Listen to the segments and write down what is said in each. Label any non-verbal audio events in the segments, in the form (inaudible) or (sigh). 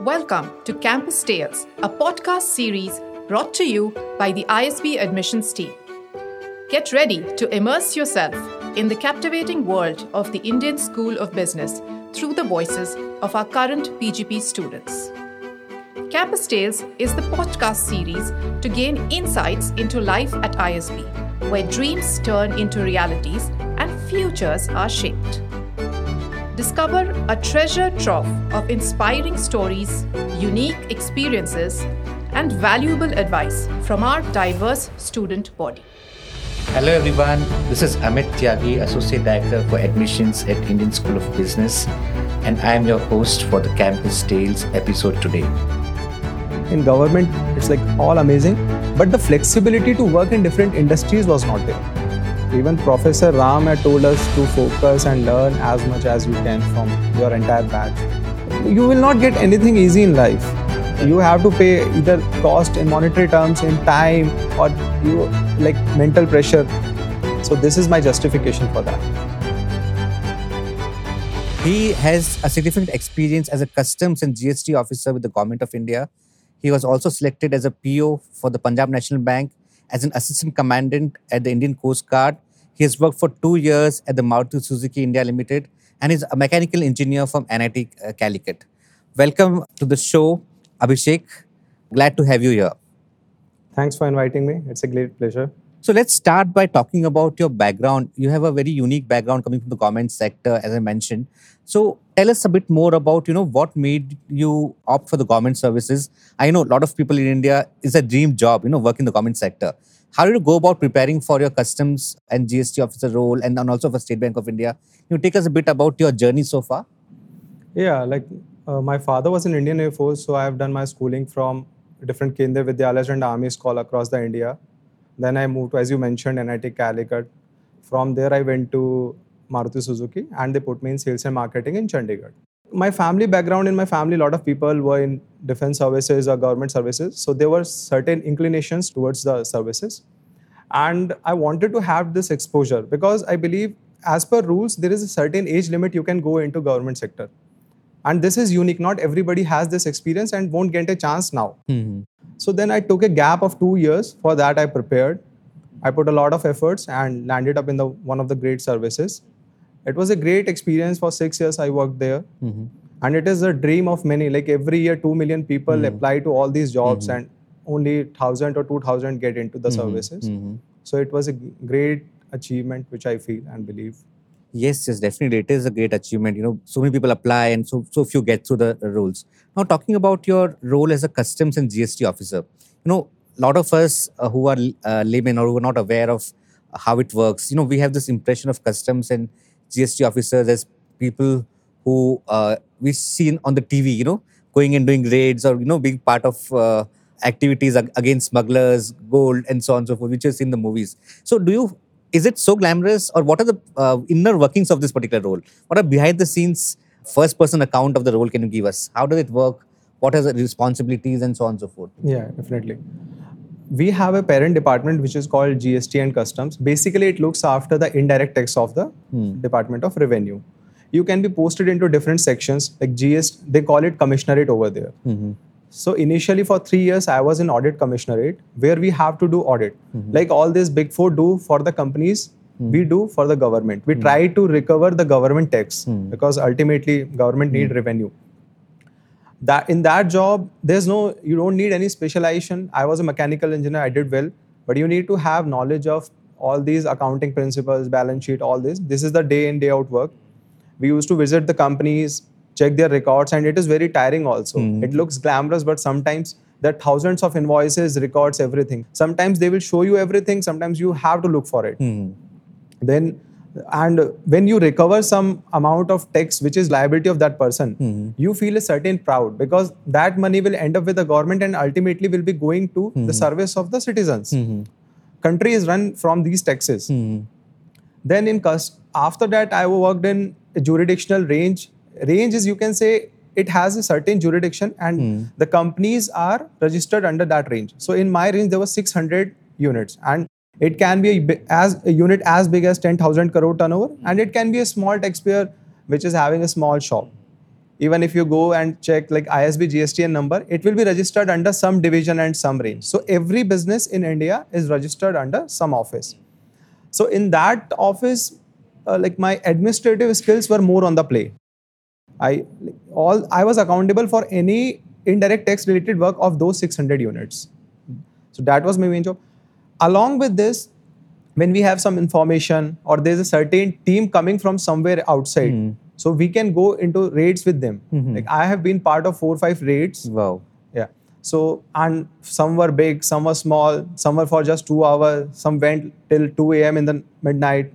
Welcome to Campus Tales, a podcast series brought to you by the ISB admissions team. Get ready to immerse yourself in the captivating world of the Indian School of Business through the voices of our current PGP students. Campus Tales is the podcast series to gain insights into life at ISB, where dreams turn into realities and futures are shaped. Discover a treasure trove of inspiring stories, unique experiences, and valuable advice from our diverse student body. Hello everyone, this is Amit Tyagi, Associate Director for Admissions at Indian School of Business, and I am your host for the Campus Tales episode today. In government, it's like all amazing, but the flexibility to work in different industries was not there. Even Professor Ram had told us to focus and learn as much as you can from your entire batch. You will not get anything easy in life. You have to pay either cost in monetary terms, in time, or you like mental pressure. So this is my justification for that. He has a significant experience as a customs and GST officer with the Government of India. He was also selected as a PO for the Punjab National Bank as an assistant commandant at the Indian Coast Guard he has worked for two years at the Maruti Suzuki India Limited and is a mechanical engineer from NIT uh, Calicut. Welcome to the show, Abhishek. Glad to have you here. Thanks for inviting me. It's a great pleasure. So let's start by talking about your background. You have a very unique background coming from the government sector, as I mentioned. So tell us a bit more about, you know, what made you opt for the government services. I know a lot of people in India is a dream job, you know, work in the government sector. How did you go about preparing for your customs and GST officer role and, and also for State Bank of India? Can you take us a bit about your journey so far? Yeah, like uh, my father was in Indian Air Force, so I have done my schooling from different Kendriya Vidyalayas and army school across the India. Then I moved to, as you mentioned, NIT Calicut. From there, I went to Maruti Suzuki and they put me in sales and marketing in Chandigarh my family background in my family a lot of people were in defense services or government services so there were certain inclinations towards the services and i wanted to have this exposure because i believe as per rules there is a certain age limit you can go into government sector. And this is unique. Not everybody has this experience and won't get a chance now. Mm-hmm. so then i took a gap of 2 years. For that i prepared. I put a lot of efforts and landed up in the one of the great services. It was a great experience. For six years i worked there. Mm-hmm. and it is a dream of many. Like every year 2 million people mm-hmm. apply to all these jobs mm-hmm. and only 1000 or 2000 get into the mm-hmm. services. Mm-hmm. so it was a great achievement which i feel and believe. Yes yes definitely. It is a great achievement. You know so many people apply and so so few get through the roles. Now talking about your role as a customs and gst officer you know a lot of us uh, who are uh, laymen or who are not aware of how it works you know we have this impression of customs and GST officers as people who uh, we seen on the TV, you know, going and doing raids or you know being part of uh, activities against smugglers, gold, and so on and so forth, which is in the movies. So, do you? Is it so glamorous, or what are the uh, inner workings of this particular role? What are behind the scenes first-person account of the role? Can you give us? How does it work? What are the responsibilities, and so on and so forth? Yeah, definitely we have a parent department which is called GST and Customs. Basically, it looks after the indirect tax of the hmm. Department of Revenue. You can be posted into different sections like GST. They call it commissionerate over there. Mm-hmm. So initially, for three years, I was in audit commissionerate where we have to do audit, mm-hmm. like all these big four do for the companies. Mm-hmm. We do for the government. We hmm. try to recover the government tax hmm. because ultimately government need hmm. revenue that in that job there's no you don't need any specialization i was a mechanical engineer i did well but you need to have knowledge of all these accounting principles balance sheet all this this is the day in day out work we used to visit the companies check their records and it is very tiring also mm. it looks glamorous but sometimes there are thousands of invoices records everything sometimes they will show you everything sometimes you have to look for it mm. then and when you recover some amount of tax which is liability of that person mm-hmm. you feel a certain proud because that money will end up with the government and ultimately will be going to mm-hmm. the service of the citizens mm-hmm. country is run from these taxes hmm. then in cost after that i worked in a jurisdictional range range is you can say it has a certain jurisdiction and hmm. the companies are registered under that range so in my range there was 600 units and it can be a, as a unit as big as 10,000 crore turnover, and it can be a small taxpayer which is having a small shop. even if you go and check like ISB GSTN number, it will be registered under some division and some range. So every business in India is registered under some office. So in that office, uh, like my administrative skills were more on the play. I all I was accountable for any indirect tax related work of those 600 units. So that was my main job. Along with this, when we have some information or there's a certain team coming from somewhere outside, Hmm. so we can go into raids with them. Mhm. Like I have been part of four or five raids. Wow. Yeah. So and some were big, some were small, some were for just two hours, some went till 2 a.m. in the midnight.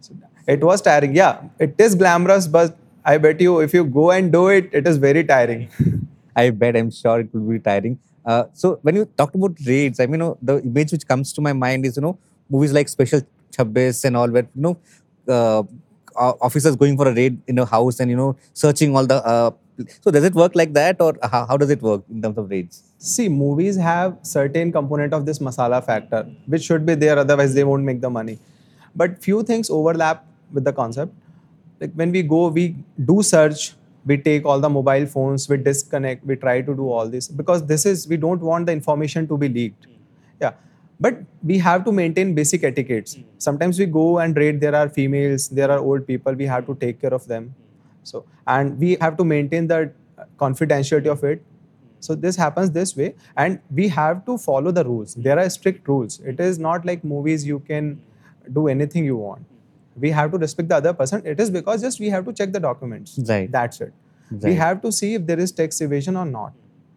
So it was tiring. Yeah, it is glamorous, but I bet you if you go and do it, it is very tiring. (laughs) I bet I'm sure it will be tiring. Uh, so when you talked about raids, I mean, you know, the image which comes to my mind is, you know, movies like Special Chabbis and all, where you know, uh, officers going for a raid in a house and you know, searching all the. Uh, so does it work like that, or how, how does it work in terms of raids? See, movies have certain component of this masala factor, which should be there, otherwise they won't make the money. But few things overlap with the concept. Like when we go, we do search, we take all the mobile phones, we disconnect, we try to do all this because this is we don't want the information to be leaked. Hmm. Yeah. But we have to maintain basic etiquettes. Hmm. Sometimes we go and raid, there are females, there are old people, we have to take care of them. Hmm. So, and we have to maintain the confidentiality of it. So this happens this way, and we have to follow the rules. There are strict rules. It is not like movies you can do anything you want. We have to respect the other person. It is because just we have to check the documents. Right. That's it. We have to see if there is tax evasion or not.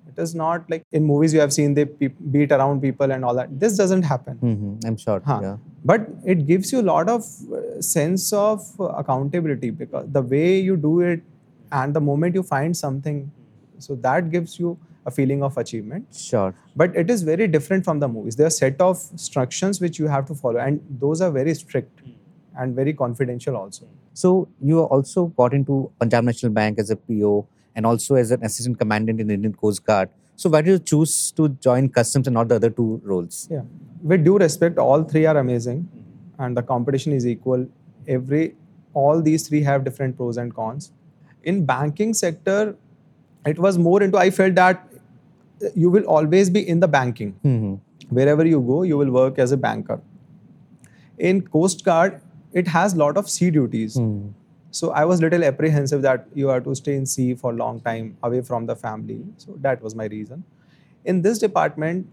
It is not like in movies you have seen they pe- beat around people and all that. This doesn't happen. hmm I'm sure. Huh. Yeah. But it gives you a lot of uh, sense of uh, accountability because the way you do it and the moment you find something, so that gives you a feeling of achievement. Sure. But it is very different from the movies. There are set of instructions which you have to follow, and those are very strict and very confidential also. So you also got into Punjab National Bank as a PO and also as an assistant commandant in the Indian Coast Guard. So why did you choose to join customs and not the other two roles? Yeah. With due respect, all three are amazing, and the competition is equal. Every all these three have different pros and cons. In banking sector, it was more into. I felt that you will always be in the banking. hmm Wherever you go, you will work as a banker. In Coast Guard, it has lot of sea duties. Hmm. So I was little apprehensive that you have to stay in sea for a long time away from the family. So that was my reason. In this department,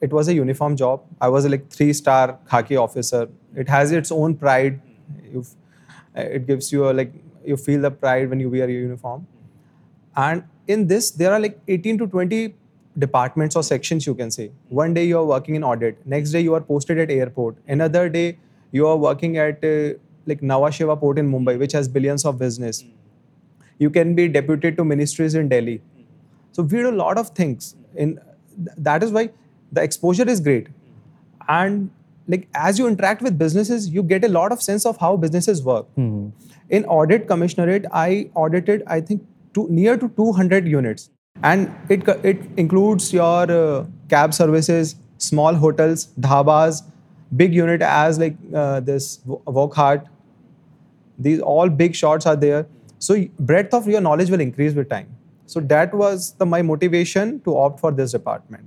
it was a uniform job. I was a like three-star khaki officer. It has its own pride. You, it gives you a like you feel the pride when you wear your uniform. And in this, there are like 18 to 20 departments or sections you can say. One day you are working in audit. Next day you are posted at airport. Another day you are working at uh, like Nhava Sheva port in Mumbai, which has billions of business. You can be deputed to ministries in Delhi. So we do a lot of things. In that is why the exposure is great. And like as you interact with businesses, you get a lot of sense of how businesses work. hmm In audit commissionerate, I audited, I think, two, near to 200 units. And it, it includes your uh, cab services, small hotels, dhabas, big unit as like uh, this Wockhardt. These all big shots are there. So breadth of your knowledge will increase with time. So that was the, my motivation to opt for this department.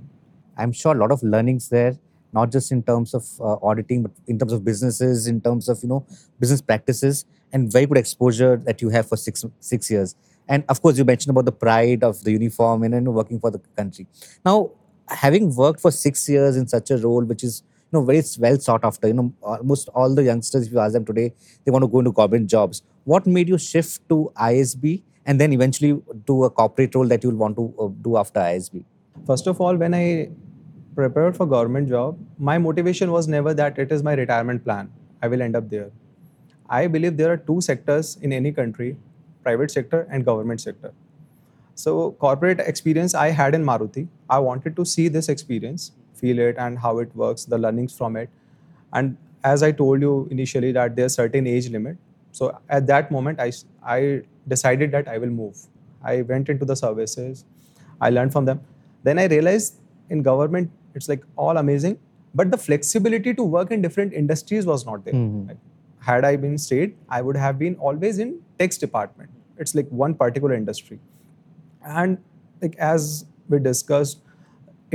I'm sure a lot of learnings there, not just in terms of uh, auditing, but in terms of businesses, in terms of you know business practices, and very good exposure that you have for six six years. And of course, you mentioned about the pride of the uniform and know, working for the country. Now, having worked for six years in such a role, which is know very well sought after, you know almost all the youngsters, if you ask them today, they want to go into government jobs. What made you shift to ISB and then eventually to a corporate role that you will want to uh, do after ISB? First of all, when I prepared for government job, my motivation was never that it is my retirement plan. I will end up there. I believe there are two sectors in any country, private sector and government sector. So corporate experience I had in Maruti. I wanted to see this experience, feel it and how it works, the learnings from it. And as I told you initially that there's certain age limit. So at that moment, I, I decided that I will move. I went into the services. I learned from them. Then I realized in government, it's like all amazing, but the flexibility to work in different industries was not there. Mhm. Like, had I been stayed, I would have been always in tax department. it's like one particular industry and like as we discussed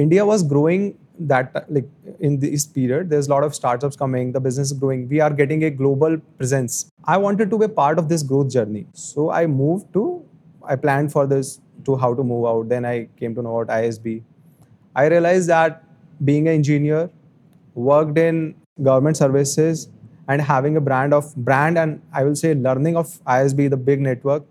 india was growing that like in this period there's a lot of startups coming the business is growing. We are getting a global presence. I wanted to be part of this growth journey. So i moved to i planned for this to how to move out. Then i came to know about isb i realized that being an engineer worked in government services and having a brand of brand and i will say learning of isb the big network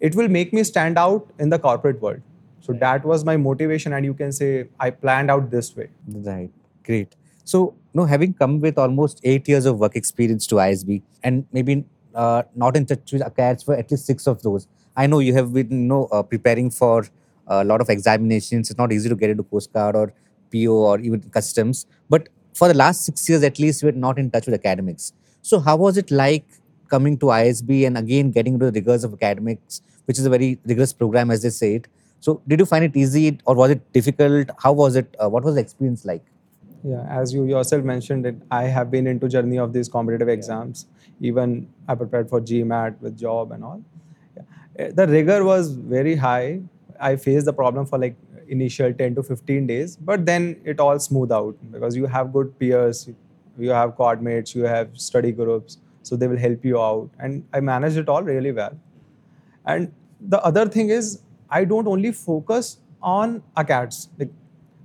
it will make me stand out in the corporate world so that was my motivation, and you can say I planned out this way. Right. Great. So, you know, having come with almost eight years of work experience to ISB, and maybe uh, not in touch with ACADS for at least six of those, I know you have been, you know, uh, preparing for a lot of examinations. It's not easy to get into Coast Guard or PO or even customs. But for the last six years, at least, you were not in touch with academics. So, how was it like coming to ISB and again getting into the rigors of academics, which is a very rigorous program, as they say it? So, did you find it easy or was it difficult? How was it? Uh, what was the experience like? Yeah, as you yourself mentioned, it, I have been into journey of these competitive exams. Even I prepared for GMAT with job and all. Yeah. Eh, the rigor was very high. I faced the problem for like initial 10 to 15 days, but then it all smooth out because you have good peers, you have coordinates, you have study groups, so they will help you out. And I managed it all really well. And the other thing is I don't only focus on ACADS. Like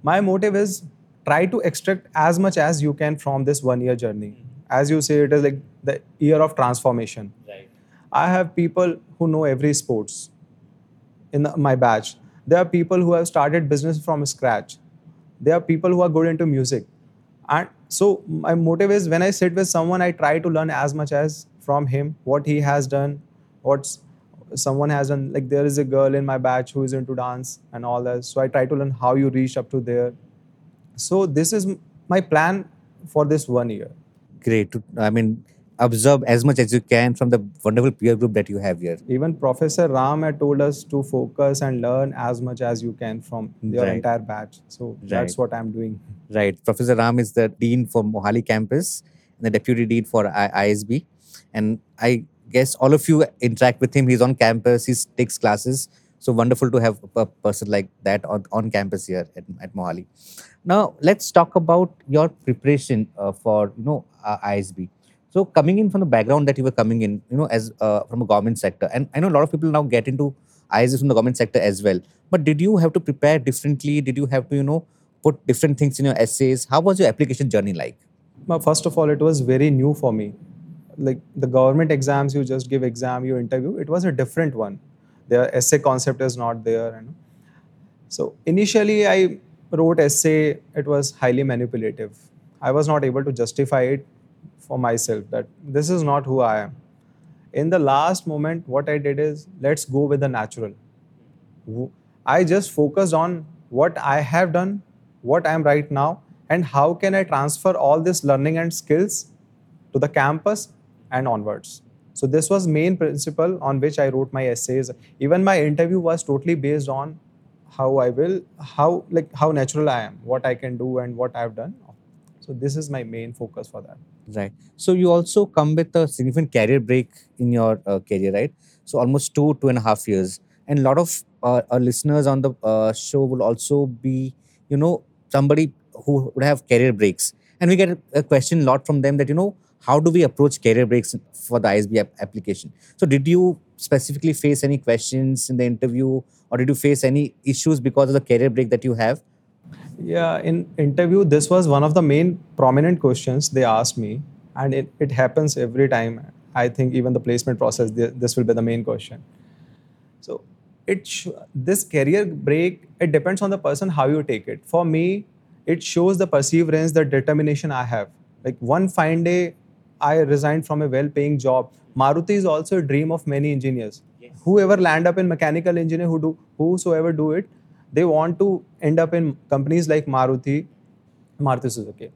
my motive is try to extract as much as you can from this one year journey. Mm-hmm. As you say, it is like the year of transformation. Right. I have people who know every sports in the, my batch. There are people who have started business from scratch. There are people who are good into music. And so my motive is when I sit with someone, I try to learn as much as from him, what he has done, what's someone has done like there is a girl in my batch who is into dance and all that. So i try to learn how you reach up to there. So this is my plan for this one year. Great. I mean observe as much as you can from the wonderful peer group that you have here. Even professor ram had told us to focus and learn as much as you can from your right. entire batch. So right. that's what i'm doing. Right. Professor ram is the dean for mohali campus and the deputy dean for isb and i guess all of you interact with him. He's on campus, he takes classes. So wonderful to have a person like that on, on campus here at, at Mohali. Now, let's talk about your preparation uh, for, you know, uh, ISB. So coming in from the background that you were coming in, you know, as uh, from a government sector, and I know a lot of people now get into ISB from the government sector as well. But did you have to prepare differently? Did you have to, you know, put different things in your essays? How was your application journey like? Well, first of all, it was very new for me like the government exams you just give exam you interview it was a different one. The essay concept is not there and so initially i wrote essay it was highly manipulative. I was not able to justify it for myself that this is not who i am. In the last moment what i did is let's go with the natural. I just focused on what i have done what i am right now and how can i transfer all this learning and skills to the campus and onwards. So this was main principle on which I wrote my essays. Even my interview was totally based on how I will, how like how natural I am, what I can do, and what I've done. So this is my main focus for that. Right. So you also come with a significant career break in your uh, career, right? So almost two, two and a half years, and a lot of uh, our listeners on the uh, show will also be, you know, somebody who would have career breaks, and we get a question a lot from them that you know how do we approach career breaks for the ISB application? So, did you specifically face any questions in the interview, or did you face any issues because of the career break that you have? Yeah, in interview, this was one of the main prominent questions they asked me, and it, it happens every time. I think even the placement process, this will be the main question. So, it sh- this career break it depends on the person how you take it. For me, it shows the perseverance, the determination I have. Like one fine day, I resigned from a well-paying job. Maruti is also a dream of many engineers. Yes. Whoever land up in mechanical engineer, who do whosoever do it, they want to end up in companies like Maruti, Maruti Suzuki.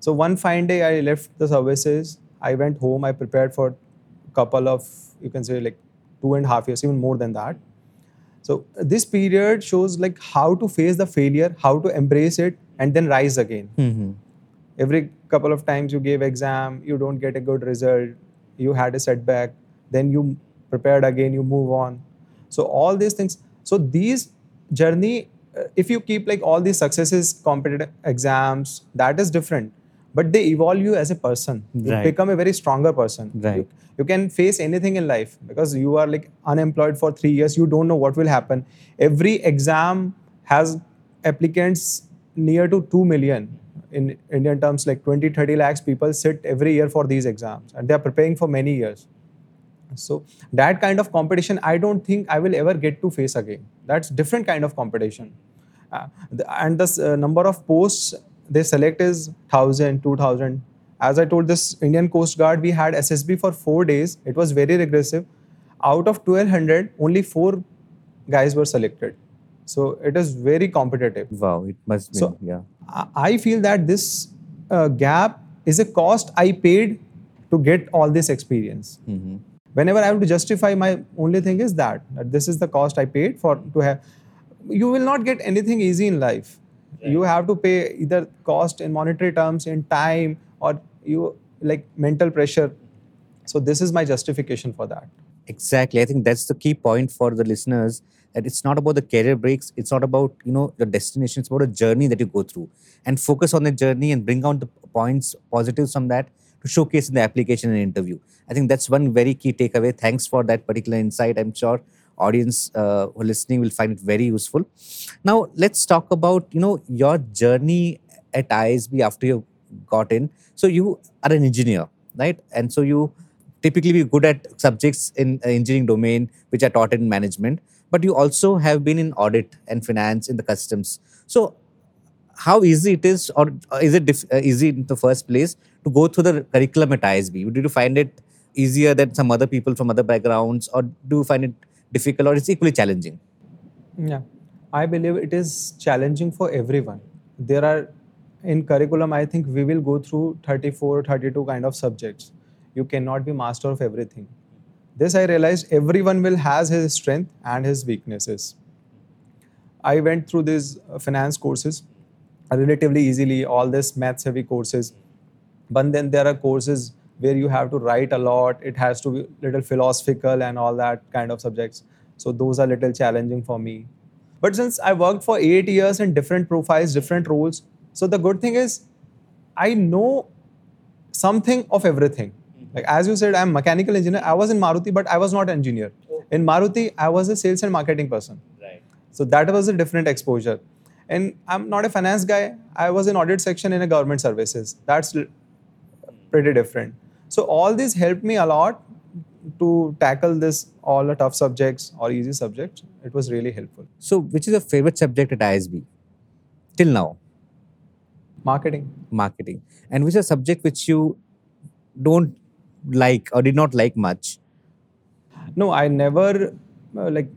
So one fine day, I left the services. I went home. I prepared for a couple of you can say like two and a half years, even more than that. So this period shows like how to face the failure, how to embrace it, and then rise again. Mm-hmm every couple of times you gave exam you don't get a good result you had a setback then you prepared again you move on. So all these things so these journey uh, if you keep like all these successes competitive exams that is different. But they evolve you as a person. You Right. become a very stronger person. Right. you, you can face anything in life because you are like unemployed for 3 years you don't know what will happen. Every exam has applicants near to 2 million in indian terms like 20 30 lakhs people sit every year for these exams and they are preparing for many years. So that kind of competition i don't think i will ever get to face again. That's different kind of competition. Uh, the- and the uh, number of posts they select is 1000 2000 as i told this indian coast guard we had ssb for 4 days. It was very regressive. Out of 1200 only 4 guys were selected so it is very competitive Wow, it must be. So- yeah. I- feel that this uh, gap is a cost I paid to get all this experience. Mhm. Whenever I have to justify, my only thing is that, that this is the cost I paid for to have. You will not get anything easy in life. You have to pay either cost in monetary terms, in time, or you like mental pressure. So this is my justification for that. Exactly. I think that's the key point for the listeners that it's not about the career breaks. It's not about, you know, the destination. It's about a journey that you go through and focus on the journey and bring out the points, positives from that to showcase in the application and interview. I think that's one very key takeaway. Thanks for that particular insight. I'm sure audience uh, who are listening will find it very useful. Now let's talk about, you know, your journey at ISB after you got in. So you are an engineer, right? And so you typically be good at subjects in uh, engineering domain which are taught in management but you also have been in audit and finance in the customs so how easy it is or uh, is it uh, easy in the first place to go through the curriculum at isb did you find it easier than some other people from other backgrounds or do you find it difficult or it's equally challenging Yeah, I believe it is challenging for everyone. There are in curriculum, I think we will go through 34, 32 kind of subjects. You cannot be master of everything. This I realized everyone will has his strength and his weaknesses. I went through these uh, finance courses relatively easily, all this maths heavy courses. But then there are courses where you have to write a lot. It has to be little philosophical and all that kind of subjects. So those are little challenging for me. But since I worked for eight years in different profiles, different roles, so the good thing is I know something of everything. Like as you said, I'm mechanical engineer. I was in Maruti, but I was not engineer. In Maruti, I was a sales and marketing person. right So that was a different exposure. And I'm not a finance guy. I was in audit section in a government services. That's pretty different. So all this helped me a lot to tackle this all the tough subjects or easy subjects. It was really helpful. so which is your favorite subject at isb till now Marketing. marketing and which is a subject which you don't like or did not like much No, I never uh, like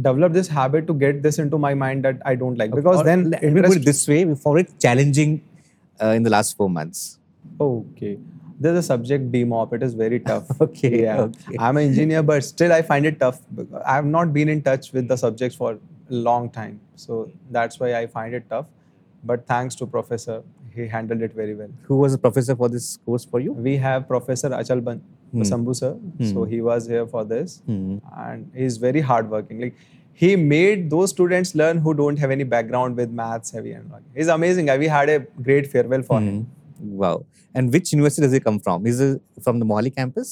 developed this habit to get this into my mind that I don't like because Or then let me put it this way we found it challenging uh, in the last four months Okay. There's a subject DMOP. It is very (laughs) tough. Okay, Yeah. okay. I'm an engineer, but still I find it tough. I have not been in touch with the subjects for a long time. So that's why I find it tough. But thanks to Professor, he handled it very well. who was the professor for this course for you We have Professor Achal Ban- Sambu sir. So he was here for this. Hmm. And he's very hardworking. Like he made those students learn who don't have any background with maths heavy and all. He's amazing. We had a great farewell for him. wow and which university does he come from is it from the mohali campus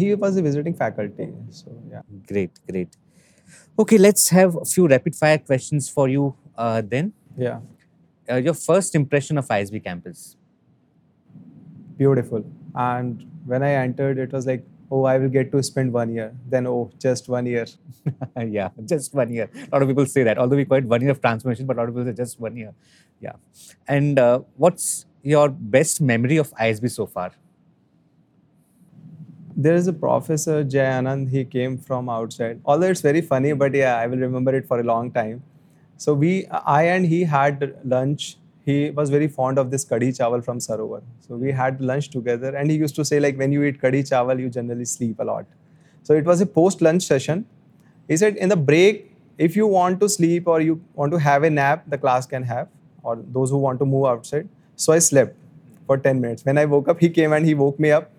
He was a visiting faculty. So yeah. great great okay let's have a few rapid fire questions for you uh, then Yeah. Uh, your first impression of isb campus beautiful. And when I entered, it was like, oh, I will get to spend one year. Then, oh, just one year. (laughs) yeah just one year a lot of people say that although we call it one year of transformation but a lot of people say just one year yeah and uh, what's your best memory of isb so far There is a professor, Jay Anand, he came from outside. Although it's very funny, but yeah, I will remember it for a long time. So we, I and he had lunch. He was very fond of this kadi chawal from Sarovar. So we had lunch together, and he used to say like, when you eat kadi chawal, you generally sleep a lot. So it was a post-lunch session. He said in the break, if you want to sleep or you want to have a nap, the class can have, or those who want to move outside. So I slept for 10 minutes. When I woke up, he came and he woke me up.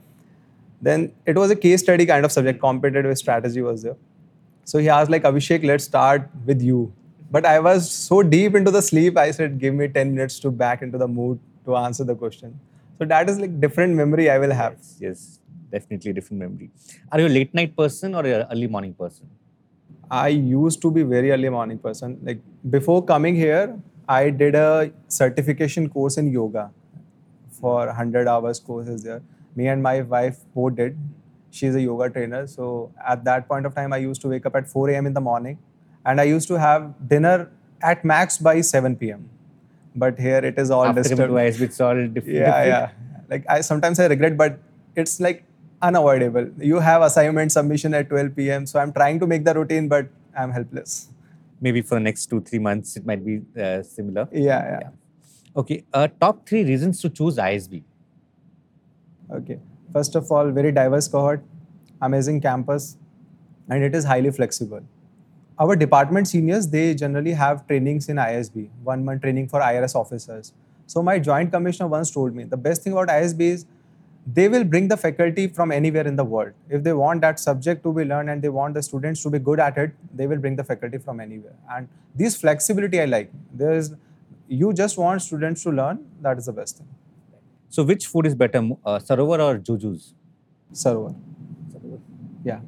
Then it was a case study kind of subject. Competitive strategy was there. So he asked like Abhishek, let's start with you. But I was so deep into the sleep, I said, give me 10 minutes to back into the mood to answer the question. So that is like different memory I will have. Yes, yes, definitely different memory. Are you a late night person or an early morning person? I used to be very early morning person. Like before coming here, I did a certification course in yoga for 100 hours courses there. Me and my wife both did. She's a yoga trainer. So at that point of time, I used to wake up at 4 a.m. in the morning and I used to have dinner at max by 7 p.m. But here it is all After disturbed. twice, it's all different. Yeah, yeah. Like I sometimes I regret, but it's like unavoidable. You have assignment submission at 12 p.m. So I'm trying to make the routine, but I'm helpless. Maybe for the next two, three months, it might be uh, similar. Yeah, yeah. Okay, uh, top three reasons to choose ISB. Okay. First of all, very diverse cohort, amazing campus, and it is highly flexible. Our department seniors, they generally have trainings in ISB, one month training for IRS officers. So my joint commissioner once told me the best thing about ISB is they will bring the faculty from anywhere in the world. If they want that subject to be learned and they want the students to be good at it, they will bring the faculty from anywhere. And this flexibility I like. There is you just want students to learn, that is the best thing. So, which food is better, uh, Sarovar or Juju's? Sarovar. Yeah.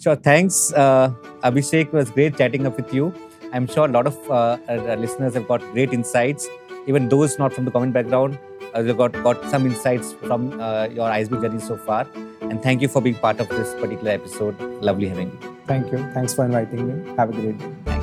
Sure. Thanks, uh, Abhishek. It was great chatting up with you. I'm sure a lot of uh, uh, listeners have got great insights. Even those not from the comment background, uh, they've got, got some insights from uh, your ISB journey so far. And thank you for being part of this particular episode. Lovely having you. Thank you. Thanks for inviting me. Have a great day.